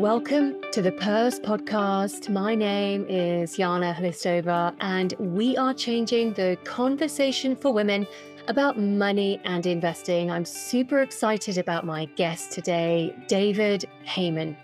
Welcome to the Purse Podcast. My name is Yana Hlistova, and we are changing the conversation for women about money and investing. I'm super excited about my guest today, David Hayman.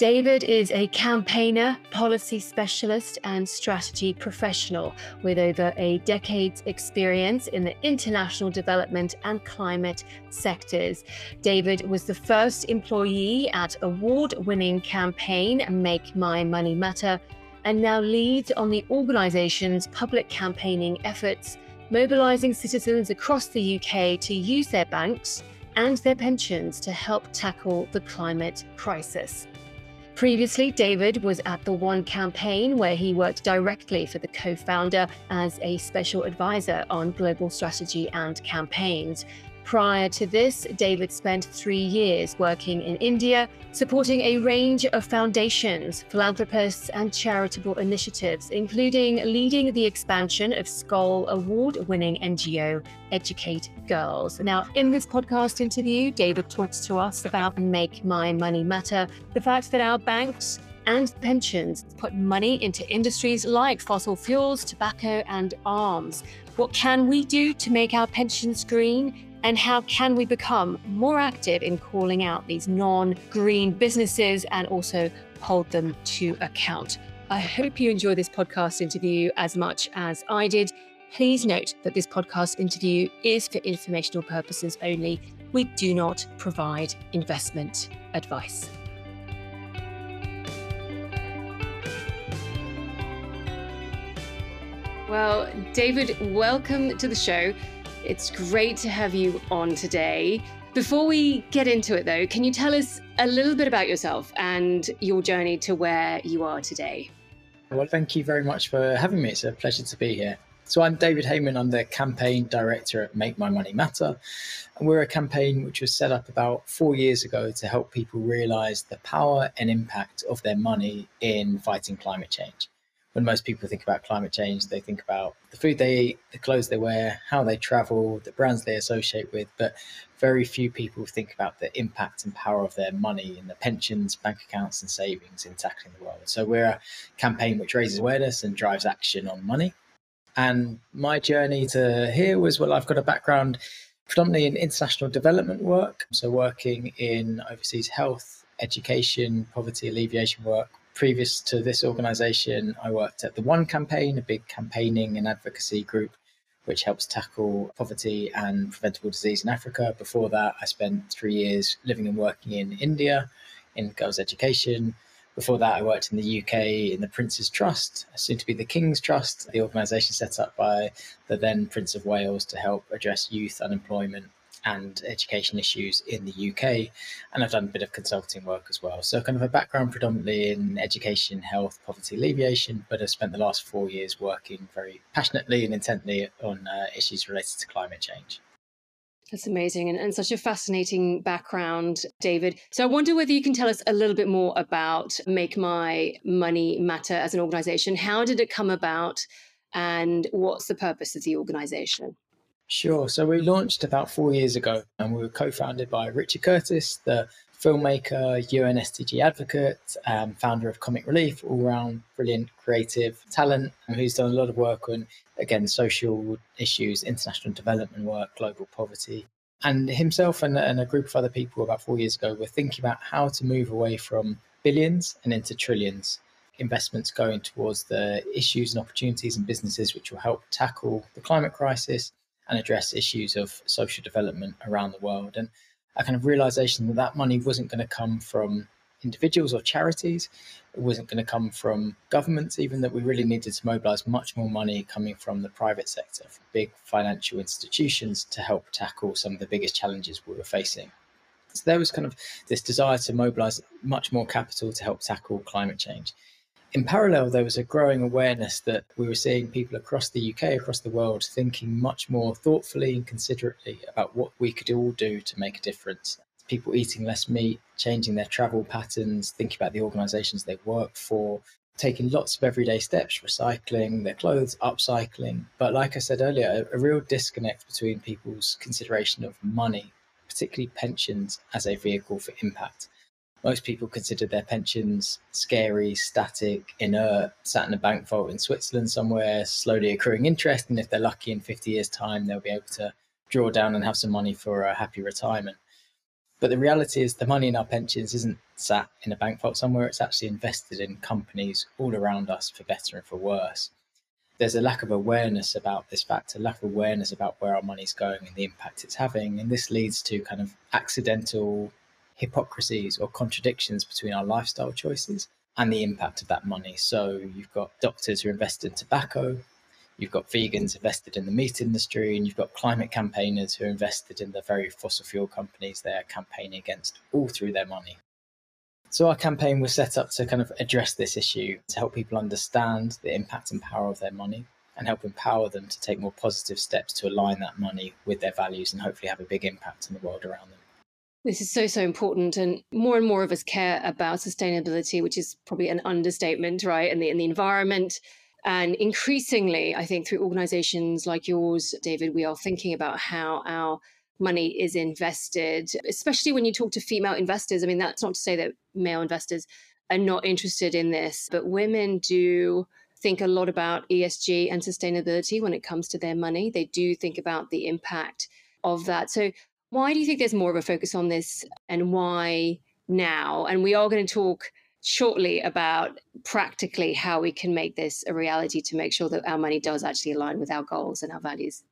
David is a campaigner, policy specialist, and strategy professional with over a decade's experience in the international development and climate sectors. David was the first employee at award winning campaign Make My Money Matter and now leads on the organization's public campaigning efforts, mobilizing citizens across the UK to use their banks and their pensions to help tackle the climate crisis. Previously, David was at the One campaign, where he worked directly for the co founder as a special advisor on global strategy and campaigns. Prior to this, David spent three years working in India, supporting a range of foundations, philanthropists, and charitable initiatives, including leading the expansion of Skoll award winning NGO Educate Girls. Now, in this podcast interview, David talks to us about Make My Money Matter, the fact that our banks and pensions put money into industries like fossil fuels, tobacco, and arms. What can we do to make our pensions green? And how can we become more active in calling out these non green businesses and also hold them to account? I hope you enjoy this podcast interview as much as I did. Please note that this podcast interview is for informational purposes only. We do not provide investment advice. Well, David, welcome to the show. It's great to have you on today. Before we get into it, though, can you tell us a little bit about yourself and your journey to where you are today? Well, thank you very much for having me. It's a pleasure to be here. So, I'm David Hayman. I'm the campaign director at Make My Money Matter. And we're a campaign which was set up about four years ago to help people realize the power and impact of their money in fighting climate change when most people think about climate change, they think about the food they eat, the clothes they wear, how they travel, the brands they associate with. But very few people think about the impact and power of their money in the pensions, bank accounts, and savings in tackling the world. So we're a campaign which raises awareness and drives action on money. And my journey to here was well, I've got a background predominantly in international development work, so working in overseas health, education, poverty alleviation work previous to this organization, I worked at the One Campaign, a big campaigning and advocacy group which helps tackle poverty and preventable disease in Africa. Before that, I spent three years living and working in India in girls' education. Before that, I worked in the UK in the Prince's Trust, soon to be the King's Trust, the organisation set up by the then Prince of Wales to help address youth unemployment and education issues in the UK. And I've done a bit of consulting work as well. So, kind of a background predominantly in education, health, poverty alleviation, but I've spent the last four years working very passionately and intently on uh, issues related to climate change. That's amazing and, and such a fascinating background, David. So I wonder whether you can tell us a little bit more about Make My Money Matter as an organization. How did it come about and what's the purpose of the organization? Sure. So we launched about four years ago and we were co founded by Richard Curtis, the filmmaker, UN SDG advocate, um, founder of Comic Relief, all round brilliant creative talent, who's done a lot of work on, again, social issues, international development work, global poverty. And himself and, and a group of other people about four years ago were thinking about how to move away from billions and into trillions investments going towards the issues and opportunities and businesses which will help tackle the climate crisis and address issues of social development around the world. And a kind of realization that that money wasn't going to come from individuals or charities. It wasn't going to come from governments, even that we really needed to mobilize much more money coming from the private sector, from big financial institutions to help tackle some of the biggest challenges we were facing. So there was kind of this desire to mobilize much more capital to help tackle climate change in parallel, there was a growing awareness that we were seeing people across the UK, across the world, thinking much more thoughtfully and considerately about what we could all do to make a difference. People eating less meat, changing their travel patterns, thinking about the organisations they work for, taking lots of everyday steps, recycling their clothes, upcycling. But like I said earlier, a, a real disconnect between people's consideration of money, particularly pensions, as a vehicle for impact Most people consider their pensions scary, static, inert, sat in a bank vault in Switzerland somewhere, slowly accruing interest. And if they're lucky in 50 years' time, they'll be able to draw down and have some money for a happy retirement. But the reality is, the money in our pensions isn't sat in a bank vault somewhere, it's actually invested in companies all around us for better and for worse. There's a lack of awareness about this fact, a lack of awareness about where our money's going and the impact it's having. And this leads to kind of accidental hypocrisies or contradictions between our lifestyle choices and the impact of that money. So you've got doctors who invest in tobacco, you've got vegans invested in the meat industry, and you've got climate campaigners who are invested in the very fossil fuel companies they're campaigning against all through their money. So our campaign was set up to kind of address this issue, to help people understand the impact and power of their money and help empower them to take more positive steps to align that money with their values and hopefully have a big impact on the world around them. This is so, so important. And more and more of us care about sustainability, which is probably an understatement, right? And the, and the environment. And increasingly, I think through organizations like yours, David, we are thinking about how our money is invested, especially when you talk to female investors. I mean, that's not to say that male investors are not interested in this, but women do think a lot about ESG and sustainability when it comes to their money. They do think about the impact of that. So, why do you think there's more of a focus on this and why now? And we are going to talk shortly about practically how we can make this a reality to make sure that our money does actually align with our goals and our values.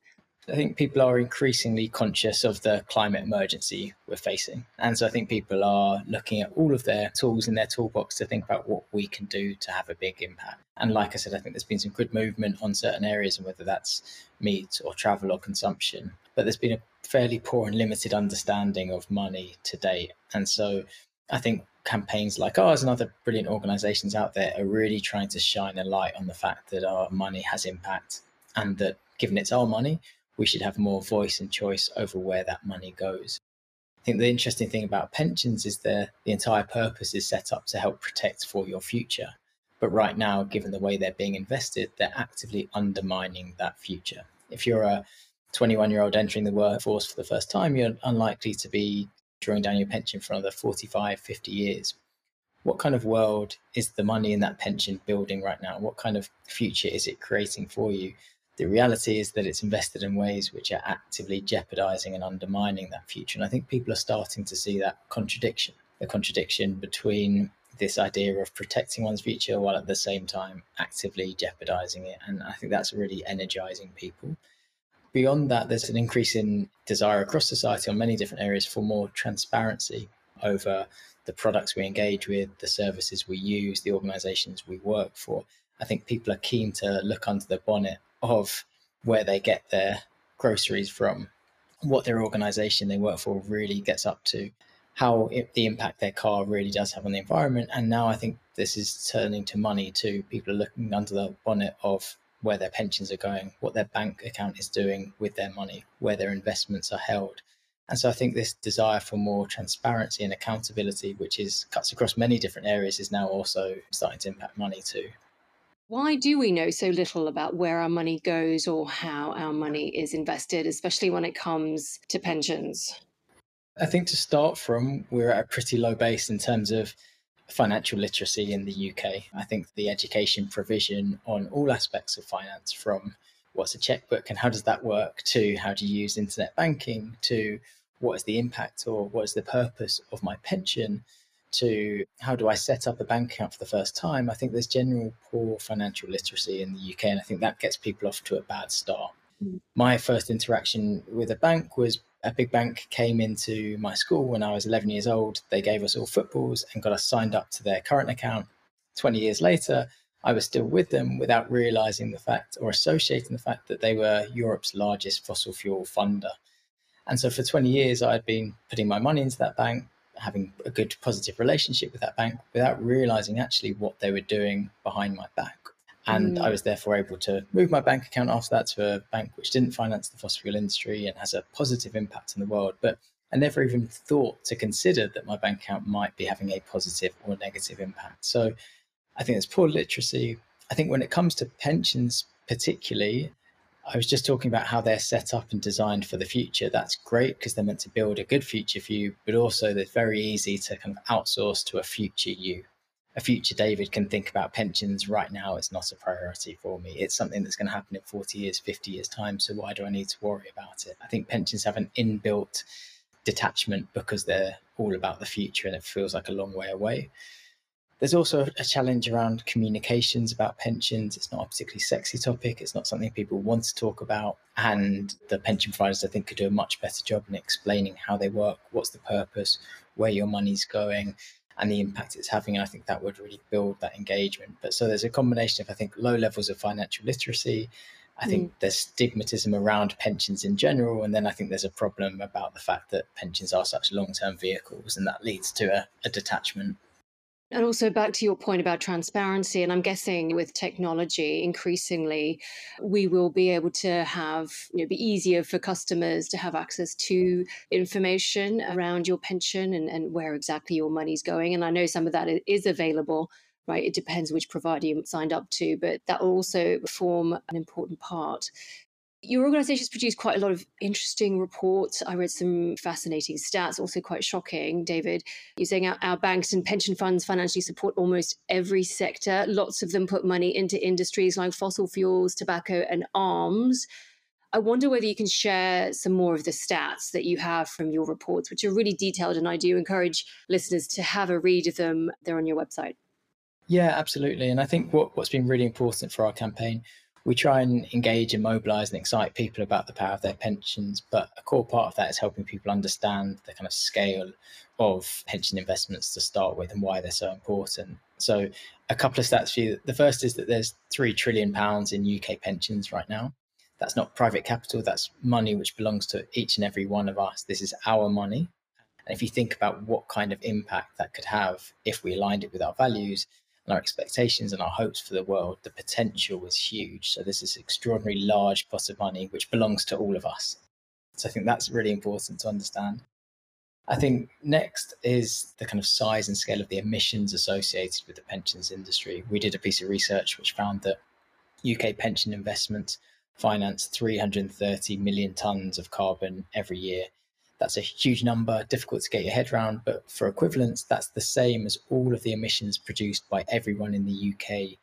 I think people are increasingly conscious of the climate emergency we're facing. And so I think people are looking at all of their tools in their toolbox to think about what we can do to have a big impact. And like I said, I think there's been some good movement on certain areas, and whether that's meat or travel or consumption. But there's been a fairly poor and limited understanding of money to date. And so I think campaigns like ours and other brilliant organizations out there are really trying to shine a light on the fact that our money has impact and that given it's our money, we should have more voice and choice over where that money goes. I think the interesting thing about pensions is that the entire purpose is set up to help protect for your future. But right now, given the way they're being invested, they're actively undermining that future. If you're a 21 year old entering the workforce for the first time, you're unlikely to be drawing down your pension for another 45, 50 years. What kind of world is the money in that pension building right now? What kind of future is it creating for you? The reality is that it's invested in ways which are actively jeopardizing and undermining that future. And I think people are starting to see that contradiction the contradiction between this idea of protecting one's future while at the same time actively jeopardizing it. And I think that's really energizing people. Beyond that, there's an increase in desire across society on many different areas for more transparency over the products we engage with, the services we use, the organizations we work for. I think people are keen to look under the bonnet of where they get their groceries from, what their organization they work for really gets up to, how it, the impact their car really does have on the environment. And now I think this is turning to money too. People are looking under the bonnet of where their pensions are going, what their bank account is doing with their money, where their investments are held. And so I think this desire for more transparency and accountability, which is cuts across many different areas, is now also starting to impact money too. Why do we know so little about where our money goes or how our money is invested, especially when it comes to pensions? I think to start from, we're at a pretty low base in terms of financial literacy in the UK. I think the education provision on all aspects of finance, from what's a checkbook and how does that work, to how do you use internet banking, to what is the impact or what is the purpose of my pension, to how do I set up a bank account for the first time. I think there's general poor financial literacy in the UK, and I think that gets people off to a bad start. Mm. My first interaction with a bank was a big bank came into my school when I was 11 years old. They gave us all footballs and got us signed up to their current account. 20 years later, I was still with them without realizing the fact or associating the fact that they were Europe's largest fossil fuel funder. And so for 20 years, I had been putting my money into that bank, having a good positive relationship with that bank without realizing actually what they were doing behind my back. And mm. I was therefore able to move my bank account after that to a bank which didn't finance the fossil fuel industry and has a positive impact in the world. But I never even thought to consider that my bank account might be having a positive or negative impact. So I think it's poor literacy. I think when it comes to pensions, particularly, I was just talking about how they're set up and designed for the future. That's great because they're meant to build a good future for you, but also they're very easy to kind of outsource to a future you. A future David can think about pensions right now. It's not a priority for me. It's something that's going to happen in 40 years, 50 years' time. So why do I need to worry about it? I think pensions have an inbuilt detachment because they're all about the future and it feels like a long way away. There's also a challenge around communications about pensions. It's not a particularly sexy topic. It's not something people want to talk about. And the pension providers, I think, could do a much better job in explaining how they work, what's the purpose, where your money's going, and the impact it's having. And I think that would really build that engagement. But so there's a combination of, I think, low levels of financial literacy. I think mm. there's stigmatism around pensions in general. And then I think there's a problem about the fact that pensions are such long term vehicles, and that leads to a, a detachment and also back to your point about transparency, and I'm guessing with technology, increasingly, we will be able to have, you know, be easier for customers to have access to information around your pension and, and where exactly your money's going. And I know some of that is available right? It depends which provider you signed up to, but that will also form an important part. Your organization has produced quite a lot of interesting reports. I read some fascinating stats, also quite shocking, David. You're saying our, our, banks and pension funds financially support almost every sector. Lots of them put money into industries like fossil fuels, tobacco, and arms. I wonder whether you can share some more of the stats that you have from your reports, which are really detailed. And I do encourage listeners to have a read of them. They're on your website. Yeah, absolutely. And I think what, what's been really important for our campaign we try and engage and mobilize and excite people about the power of their pensions. But a core part of that is helping people understand the kind of scale of pension investments to start with and why they're so important. So, a couple of stats for you. The first is that there's three trillion pounds in UK pensions right now. That's not private capital, that's money which belongs to each and every one of us. This is our money. And if you think about what kind of impact that could have if we aligned it with our values, and our expectations and our hopes for the world, the potential is huge. So this is extraordinarily large pot of money which belongs to all of us. So I think that's really important to understand. I think next is the kind of size and scale of the emissions associated with the pensions industry. We did a piece of research which found that UK pension investments finance 330 million tons of carbon every year that's a huge number, difficult to get your head around, but for equivalence, that's the same as all of the emissions produced by everyone in the UK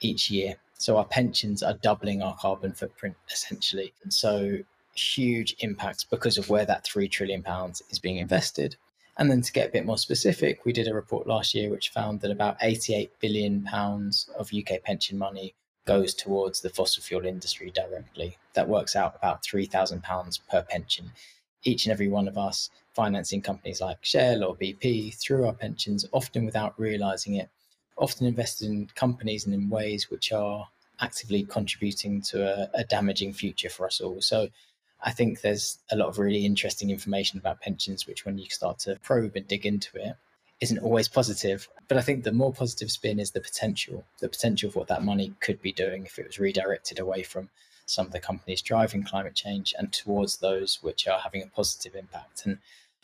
each year. So our pensions are doubling our carbon footprint essentially. And so huge impacts because of where that three trillion pounds is being invested. And then to get a bit more specific, we did a report last year which found that about 88 billion pounds of UK pension money goes towards the fossil fuel industry directly. That works out about 3,000 pounds per pension each and every one of us financing companies like Shell or BP through our pensions, often without realizing it, often invested in companies and in ways which are actively contributing to a, a, damaging future for us all. So I think there's a lot of really interesting information about pensions, which when you start to probe and dig into it, isn't always positive. But I think the more positive spin is the potential, the potential of what that money could be doing if it was redirected away from some of the companies driving climate change and towards those which are having a positive impact. And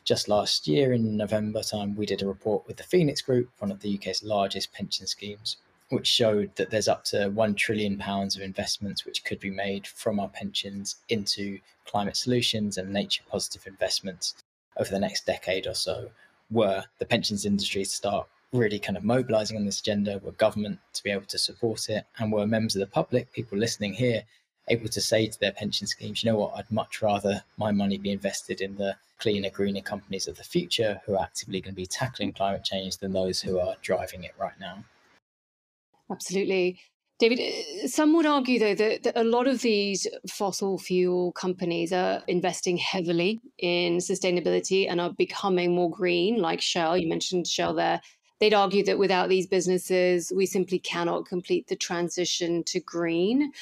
just last year in November time, we did a report with the Phoenix Group, one of the UK's largest pension schemes, which showed that there's up to one trillion pounds of investments which could be made from our pensions into climate solutions and nature positive investments over the next decade or so. Were the pensions industry to start really kind of mobilizing on this agenda, were government to be able to support it, and were members of the public, people listening here, able to say to their pension schemes, you know what, I'd much rather my money be invested in the cleaner, greener companies of the future who are actively going to be tackling climate change than those who are driving it right now. Absolutely. David, uh, some would argue, though, that, that, a lot of these fossil fuel companies are investing heavily in sustainability and are becoming more green, like Shell. You mentioned Shell there. They'd argue that without these businesses, we simply cannot complete the transition to green.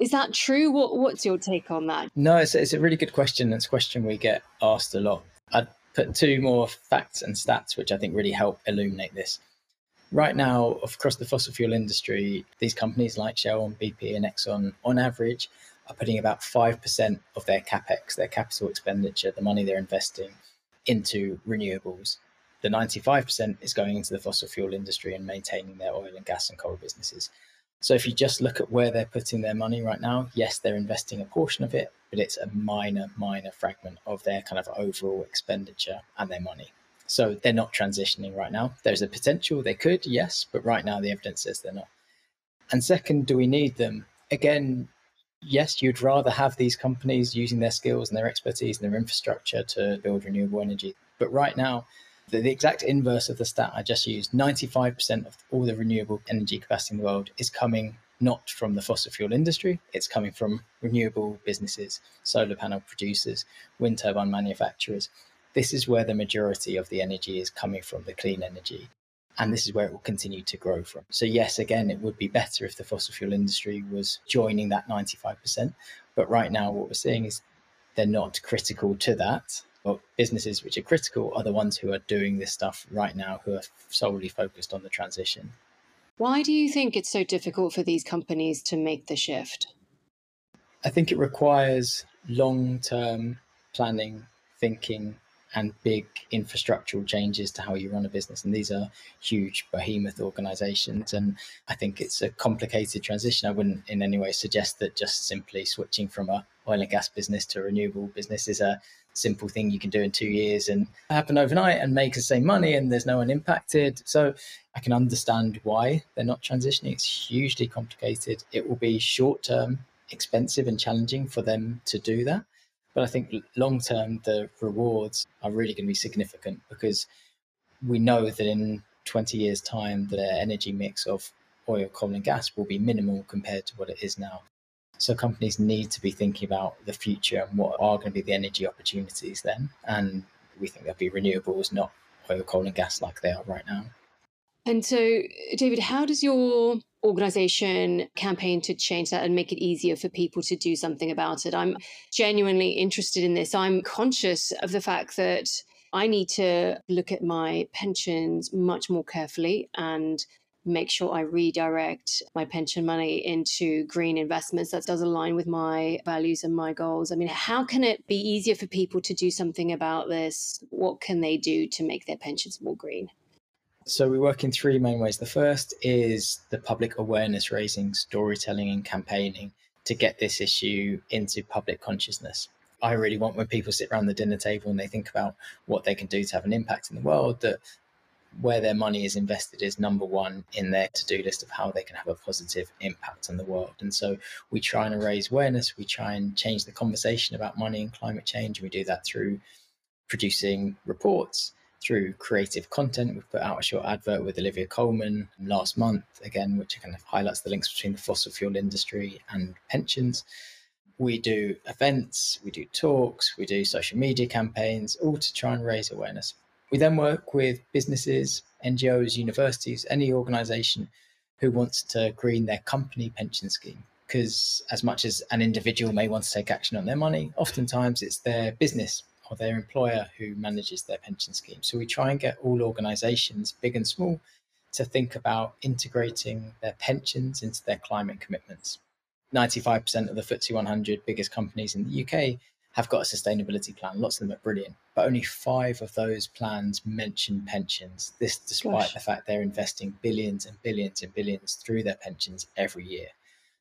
Is that true? What What's your take on that? No, it's, it's a really good question. It's a question we get asked a lot. I'd put two more facts and stats which I think really help illuminate this. Right now, across the fossil fuel industry, these companies like Shell and BP and Exxon, on average, are putting about 5% of their capex, their capital expenditure, the money they're investing, into renewables. The 95% is going into the fossil fuel industry and maintaining their oil and gas and coal businesses. So if you just look at where they're putting their money right now, yes, they're investing a portion of it, but it's a minor, minor fragment of their kind of overall expenditure and their money. So they're not transitioning right now. There's a potential they could, yes, but right now the evidence says they're not. And second, do we need them? Again, yes, you'd rather have these companies using their skills and their expertise and their infrastructure to build renewable energy. But right now, the, the exact inverse of the stat I just used 95% of all the renewable energy capacity in the world is coming not from the fossil fuel industry, it's coming from renewable businesses, solar panel producers, wind turbine manufacturers. This is where the majority of the energy is coming from, the clean energy. And this is where it will continue to grow from. So, yes, again, it would be better if the fossil fuel industry was joining that 95%. But right now, what we're seeing is they're not critical to that. But businesses which are critical are the ones who are doing this stuff right now, who are solely focused on the transition. Why do you think it's so difficult for these companies to make the shift? I think it requires long term planning, thinking, and big infrastructural changes to how you run a business. And these are huge behemoth organizations. And I think it's a complicated transition. I wouldn't in any way suggest that just simply switching from a oil and gas business to a renewable business is a simple thing you can do in two years and happen overnight and make the same money and there's no one impacted. So I can understand why they're not transitioning. It's hugely complicated. It will be short term, expensive, and challenging for them to do that. But I think long term, the rewards are really going to be significant because we know that in 20 years' time, the energy mix of oil, coal, and gas will be minimal compared to what it is now. So companies need to be thinking about the future and what are going to be the energy opportunities then. And we think there'll be renewables, not oil, coal, and gas like they are right now. And so, David, how does your organization campaign to change that and make it easier for people to do something about it? I'm genuinely interested in this. I'm conscious of the fact that I need to look at my pensions much more carefully and make sure I redirect my pension money into green investments that does align with my values and my goals. I mean, how can it be easier for people to do something about this? What can they do to make their pensions more green? So we work in three main ways. The first is the public awareness raising, storytelling and campaigning to get this issue into public consciousness. I really want when people sit around the dinner table and they think about what they can do to have an impact in the world, that where their money is invested is number one in their to do list of how they can have a positive impact on the world. And so we try and raise awareness, we try and change the conversation about money and climate change. And we do that through producing reports, through creative content. We've put out a short advert with Olivia Colman last month, again, which kind of highlights the links between the fossil fuel industry and pensions. We do events, we do talks, we do social media campaigns, all to try and raise awareness. We then work with businesses, NGOs, universities, any organization who wants to green their company pension scheme. Because as much as an individual may want to take action on their money, oftentimes it's their business or their employer who manages their pension scheme. So we try and get all organizations, big and small, to think about integrating their pensions into their climate commitments. 95% of the FTSE 100 biggest companies in the UK have got a sustainability plan. Lots of them are brilliant, but only five of those plans mention pensions. This, despite Gosh. the fact they're investing billions and billions and billions through their pensions every year.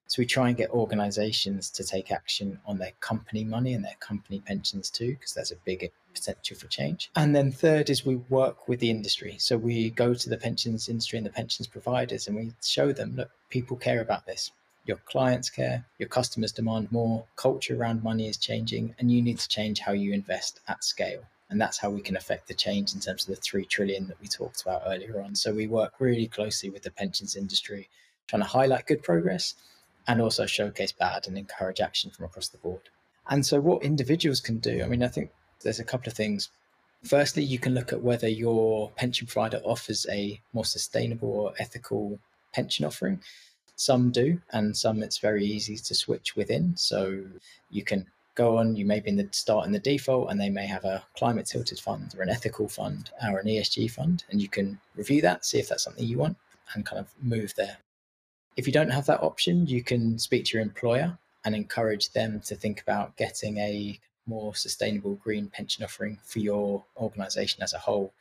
So we try and get organizations to take action on their company money and their company pensions too, because there's a big potential for change. And then third is we work with the industry. So we go to the pensions industry and the pensions providers and we show them, look, people care about this your clients care, your customers demand more, culture around money is changing, and you need to change how you invest at scale. And that's how we can affect the change in terms of the 3 trillion that we talked about earlier on. So we work really closely with the pensions industry, trying to highlight good progress and also showcase bad and encourage action from across the board. And so, what individuals can do, I mean, I think there's a couple of things. Firstly, you can look at whether your pension provider offers a more sustainable or ethical pension offering. Some do, and some it's very easy to switch within. So you can go on, you may be in the start in the default, and they may have a climate tilted fund or an ethical fund or an ESG fund, and you can review that, see if that's something you want, and kind of move there. If you don't have that option, you can speak to your employer and encourage them to think about getting a more sustainable green pension offering for your organization as a whole.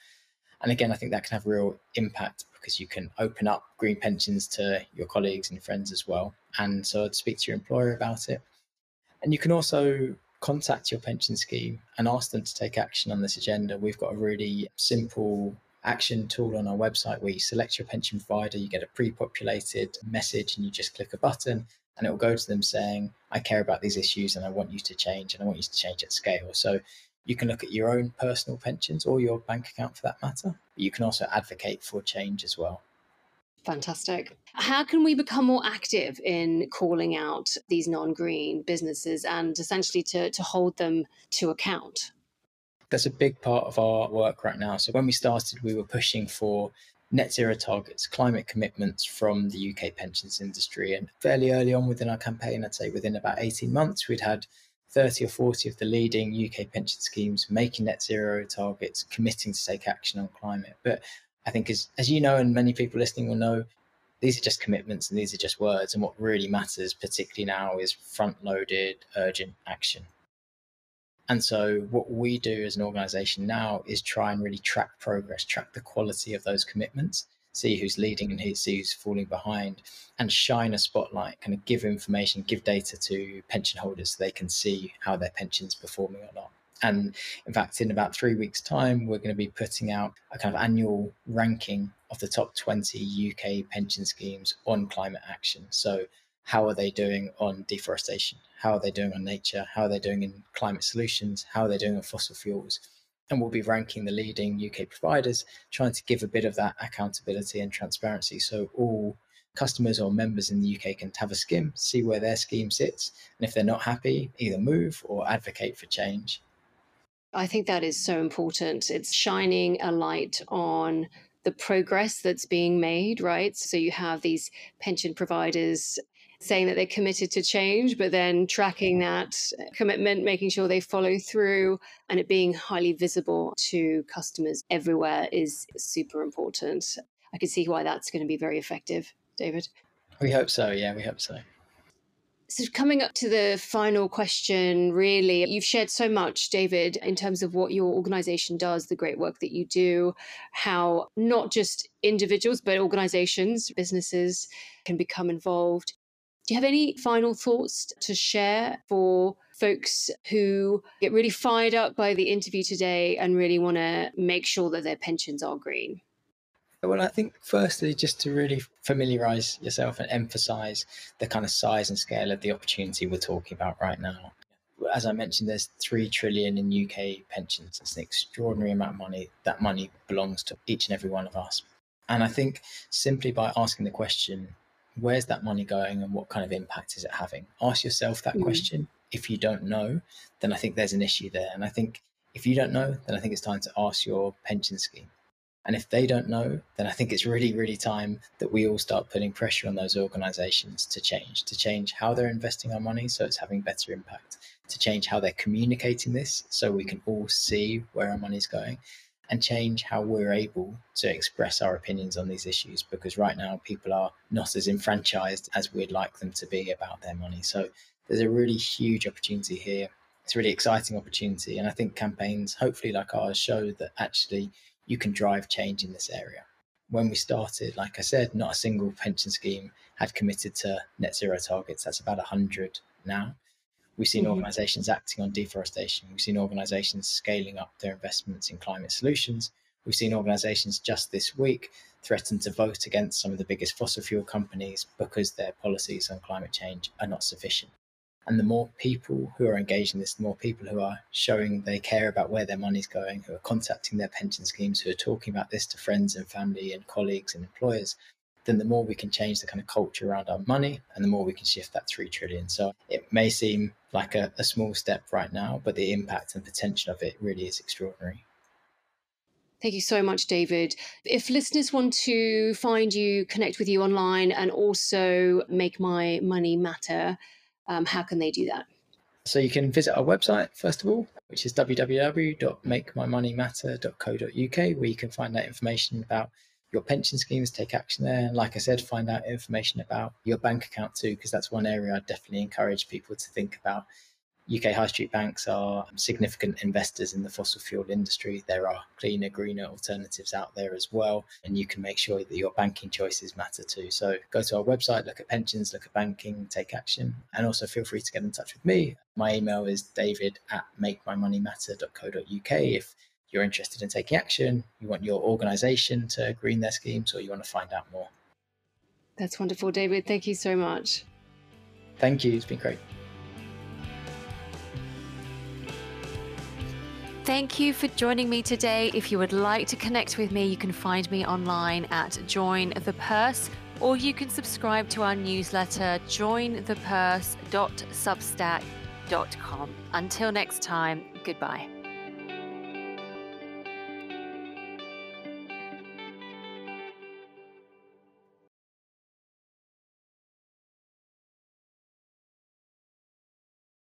And again, I think that can have real impact because you can open up green pensions to your colleagues and friends as well. And so I'd speak to your employer about it. And you can also contact your pension scheme and ask them to take action on this agenda. We've got a really simple action tool on our website where you select your pension provider, you get a pre populated message, and you just click a button and it will go to them saying, I care about these issues and I want you to change and I want you to change at scale. So you can look at your own personal pensions or your bank account for that matter. You can also advocate for change as well. Fantastic. How can we become more active in calling out these non green businesses and essentially to, to hold them to account? That's a big part of our work right now. So, when we started, we were pushing for net zero targets, climate commitments from the UK pensions industry. And fairly early on within our campaign, I'd say within about 18 months, we'd had 30 or 40 of the leading UK pension schemes making net zero targets, committing to take action on climate. But I think, as, as you know, and many people listening will know, these are just commitments and these are just words. And what really matters, particularly now, is front loaded, urgent action. And so, what we do as an organization now is try and really track progress, track the quality of those commitments, see who's leading and see who's falling behind, and shine a spotlight, kind of give information, give data to pension holders so they can see how their pension's performing or not. And in fact, in about three weeks' time, we're going to be putting out a kind of annual ranking of the top 20 UK pension schemes on climate action. So, how are they doing on deforestation? How are they doing on nature? How are they doing in climate solutions? How are they doing on fossil fuels? And we'll be ranking the leading UK providers, trying to give a bit of that accountability and transparency so all customers or members in the UK can have a skim, see where their scheme sits, and if they're not happy, either move or advocate for change. I think that is so important. It's shining a light on the progress that's being made, right? So you have these pension providers saying that they're committed to change, but then tracking that commitment, making sure they follow through, and it being highly visible to customers everywhere is super important. I can see why that's going to be very effective, David. We hope so. Yeah, we hope so. So, coming up to the final question, really, you've shared so much, David, in terms of what your organization does, the great work that you do, how not just individuals, but organizations, businesses can become involved. Do you have any final thoughts to share for folks who get really fired up by the interview today and really want to make sure that their pensions are green? Well, I think firstly, just to really familiarize yourself and emphasize the kind of size and scale of the opportunity we're talking about right now. As I mentioned, there's three trillion in UK pensions. It's an extraordinary amount of money. That money belongs to each and every one of us. And I think simply by asking the question, where's that money going and what kind of impact is it having? Ask yourself that mm. question. If you don't know, then I think there's an issue there. And I think if you don't know, then I think it's time to ask your pension scheme. And if they don't know, then I think it's really, really time that we all start putting pressure on those organizations to change, to change how they're investing our money so it's having better impact, to change how they're communicating this so we can all see where our money's going, and change how we're able to express our opinions on these issues because right now people are not as enfranchised as we'd like them to be about their money. So there's a really huge opportunity here. It's a really exciting opportunity. And I think campaigns, hopefully like ours, show that actually you can drive change in this area. When we started, like I said, not a single pension scheme had committed to net zero targets. That's about 100 now. We've seen mm-hmm. organizations acting on deforestation. We've seen organizations scaling up their investments in climate solutions. We've seen organizations just this week threaten to vote against some of the biggest fossil fuel companies because their policies on climate change are not sufficient. And the more people who are engaged in this, the more people who are showing they care about where their money's going, who are contacting their pension schemes, who are talking about this to friends and family and colleagues and employers, then the more we can change the kind of culture around our money and the more we can shift that 3 trillion. So it may seem like a, a small step right now, but the impact and potential of it really is extraordinary. Thank you so much, David. If listeners want to find you, connect with you online, and also make my money matter, um, how can they do that? So you can visit our website, first of all, which is www.makemymoneymatter.co.uk, where you can find out information about your pension schemes, take action there. And like I said, find out information about your bank account too, because that's one area I definitely encourage people to think about. UK high street banks are significant investors in the fossil fuel industry. There are cleaner, greener alternatives out there as well. And you can make sure that your banking choices matter too. So go to our website, look at pensions, look at banking, take action. And also feel free to get in touch with me. My email is david at makemymoneymatter.co.uk. If you're interested in taking action, you want your organization to green their schemes, or you want to find out more. That's wonderful, David. Thank you so much. Thank you. It's been great. Thank you for joining me today. If you would like to connect with me, you can find me online at Join the Purse, or you can subscribe to our newsletter, jointhepurse.substack.com. Until next time, goodbye.